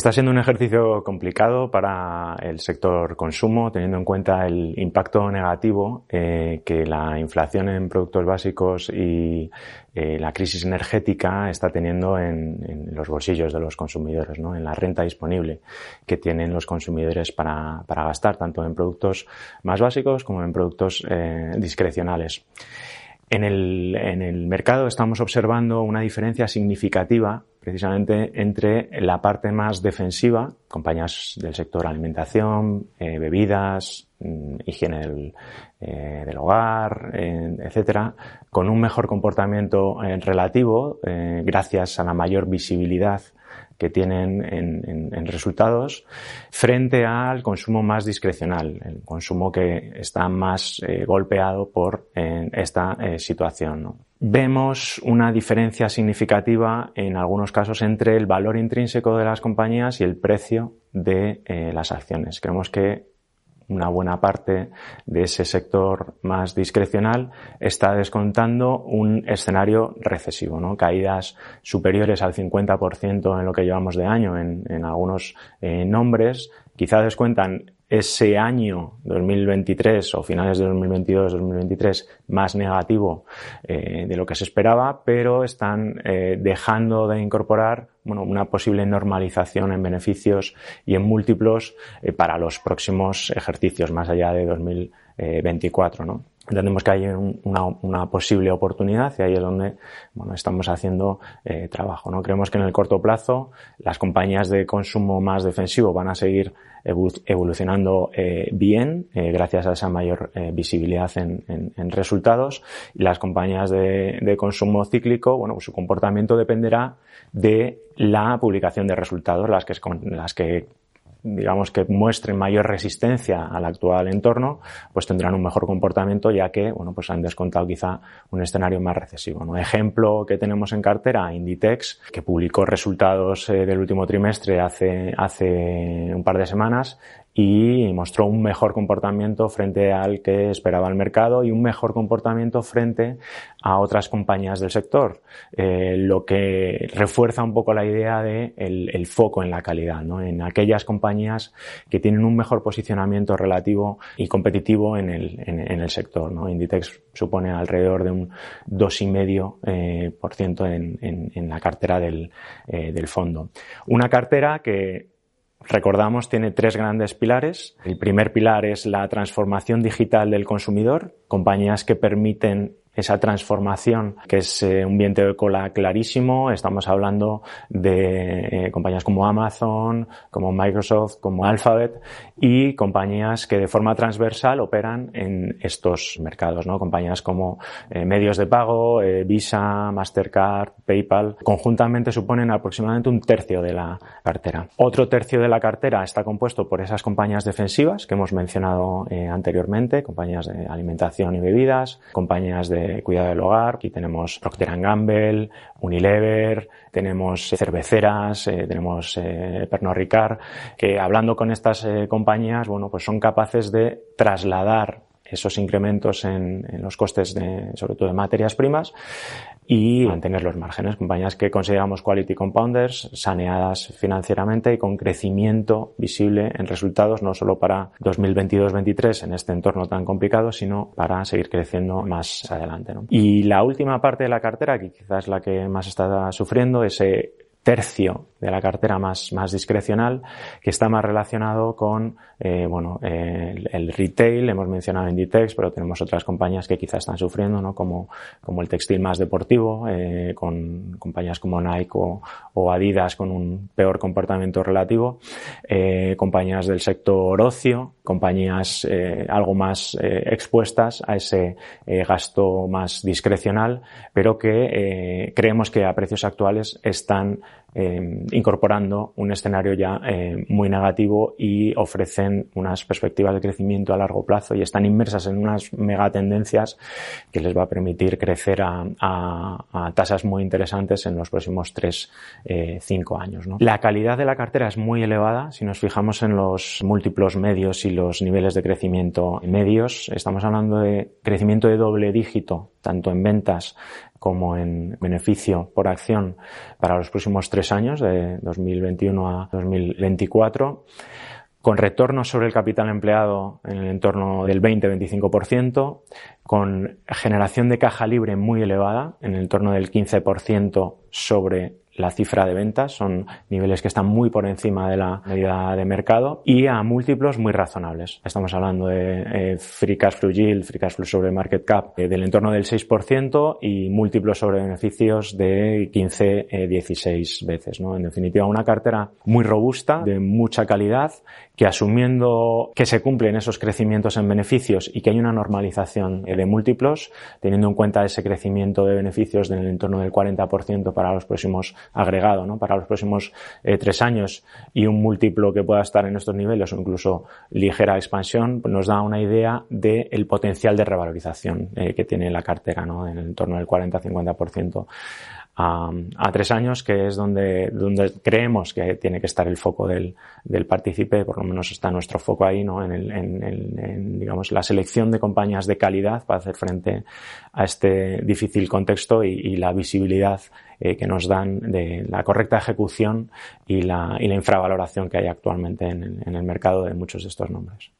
Está siendo un ejercicio complicado para el sector consumo, teniendo en cuenta el impacto negativo eh, que la inflación en productos básicos y eh, la crisis energética está teniendo en, los bolsillos de los consumidores, ¿no? en la renta disponible que tienen los consumidores para, gastar, tanto en productos más básicos como en productos eh, discrecionales. En el, mercado estamos observando una diferencia significativa precisamente entre la parte más defensiva, compañías del sector alimentación, eh, bebidas, mm, higiene del, eh, hogar, eh, etcétera, con un mejor comportamiento relativo gracias a la mayor visibilidad que tienen en, resultados frente al consumo más discrecional, el consumo que está más eh, golpeado por esta eh, situación. Vemos una diferencia significativa en algunos casos entre el valor intrínseco de las compañías y el precio de eh, las acciones. Creemos que una buena parte de ese sector más discrecional está descontando un escenario recesivo, ¿no? Caídas superiores al 50% en lo que llevamos de año en, algunos eh, nombres. Quizá descuentan ese año 2023 o finales de 2022-2023 más negativo eh, de lo que se esperaba, pero están eh, dejando de incorporar bueno, una posible normalización en beneficios y en múltiplos eh, para los próximos ejercicios más allá de 2024. ¿no? Entendemos que hay una, posible oportunidad y ahí es donde bueno, estamos haciendo eh, trabajo. ¿no? Creemos que en el corto plazo las compañías de consumo más defensivo van a seguir evolucionando eh, bien eh, gracias a esa mayor visibilidad en, resultados y las compañías de, de consumo cíclico, bueno, pues su comportamiento dependerá de la publicación de resultados, las que, las que digamos que muestren mayor resistencia al actual entorno, pues tendrán un mejor comportamiento ya que, bueno, pues han descontado quizá un escenario más recesivo. Ejemplo que tenemos en cartera, Inditex, que publicó resultados eh, del último trimestre hace, hace un par de semanas y mostró un mejor comportamiento frente al que esperaba el mercado y un mejor comportamiento frente a otras compañías del sector, eh, lo que refuerza un poco la idea de el, foco en la calidad, ¿no? en aquellas compañías que tienen un mejor posicionamiento relativo y competitivo en el, en, el sector. ¿no? Inditex supone alrededor de un 2,5% eh, en, en, la cartera del, eh, del fondo. Una cartera que recordamos, tiene tres grandes pilares. El primer pilar es la transformación digital del consumidor, compañías que permiten esa transformación, que es eh, un viento de cola clarísimo. Estamos hablando de eh, compañías como Amazon, como Microsoft, como Alphabet y compañías que de forma transversal operan en estos mercados, ¿no? Compañías como eh, medios de pago, Visa, Mastercard, PayPal, conjuntamente suponen aproximadamente un tercio de la cartera. Otro tercio de la cartera está compuesto por esas compañías defensivas que hemos mencionado anteriormente, compañías de alimentación y bebidas, compañías de cuidado del hogar. Aquí tenemos Procter Gamble, Unilever, tenemos cerveceras, eh, tenemos eh, Pernod Ricard, que hablando con estas eh, compañías, bueno, pues son capaces de trasladar esos incrementos en, los costes de, sobre todo de materias primas y mantener los márgenes. Compañías que consideramos quality compounders, saneadas financieramente y con crecimiento visible en resultados no solo para 2022-23 en este entorno tan complicado, sino para seguir creciendo más adelante. Y la última parte de la cartera, que quizás es la que más está sufriendo, ese tercio de la cartera más, más discrecional, que está más relacionado con eh, bueno, el, retail, hemos mencionado Inditex, pero tenemos otras compañías que quizás están sufriendo, ¿no? como, como el textil más deportivo, eh, con compañías como Nike o, Adidas con un peor comportamiento relativo, eh, compañías del sector ocio, compañías eh, algo más eh, expuestas a ese eh, gasto más discrecional, pero que creemos que a precios actuales están eh, incorporando un escenario ya eh, muy negativo y ofrecen unas perspectivas de crecimiento a largo plazo y están inmersas en unas megatendencias que les va a permitir crecer a, a, tasas muy interesantes en los próximos 3, 5 eh, años. ¿no? La calidad de la cartera es muy elevada. Si nos fijamos en los múltiplos medios y los niveles de crecimiento medios, estamos hablando de crecimiento de doble dígito tanto en ventas como en beneficio por acción para los próximos tres años, de 2021 a 2024 con retornos sobre el capital empleado en el entorno del 20-25%, con generación de caja libre muy elevada, en el entorno del 15% sobre la cifra de ventas, son niveles que están muy por encima de la medida de mercado y a múltiplos muy razonables. Estamos hablando de eh, free cash flow yield, free cash flow sobre market cap eh, del entorno del 6% y múltiplos sobre beneficios de 15-16 eh, veces. ¿no? En definitiva, una cartera muy robusta, de mucha calidad, que asumiendo que se cumplen esos crecimientos en beneficios y que hay una normalización de múltiplos, teniendo en cuenta ese crecimiento de beneficios del entorno del 40% para los próximos agregado ¿no? para los próximos eh, tres años y un múltiplo que pueda estar en estos niveles o incluso ligera expansión, nos da una idea del potencial de revalorización eh, que tiene la cartera ¿no? en torno del 40-50% a, tres años, que es donde, donde creemos que tiene que estar el foco del, del partícipe, por lo menos está nuestro foco ahí, ¿no? En, el, en, en, digamos, la selección de compañías de calidad para hacer frente a este difícil contexto y, y la visibilidad eh, que nos dan de la correcta ejecución y la, y la infravaloración que hay actualmente en, en el mercado de muchos de estos nombres.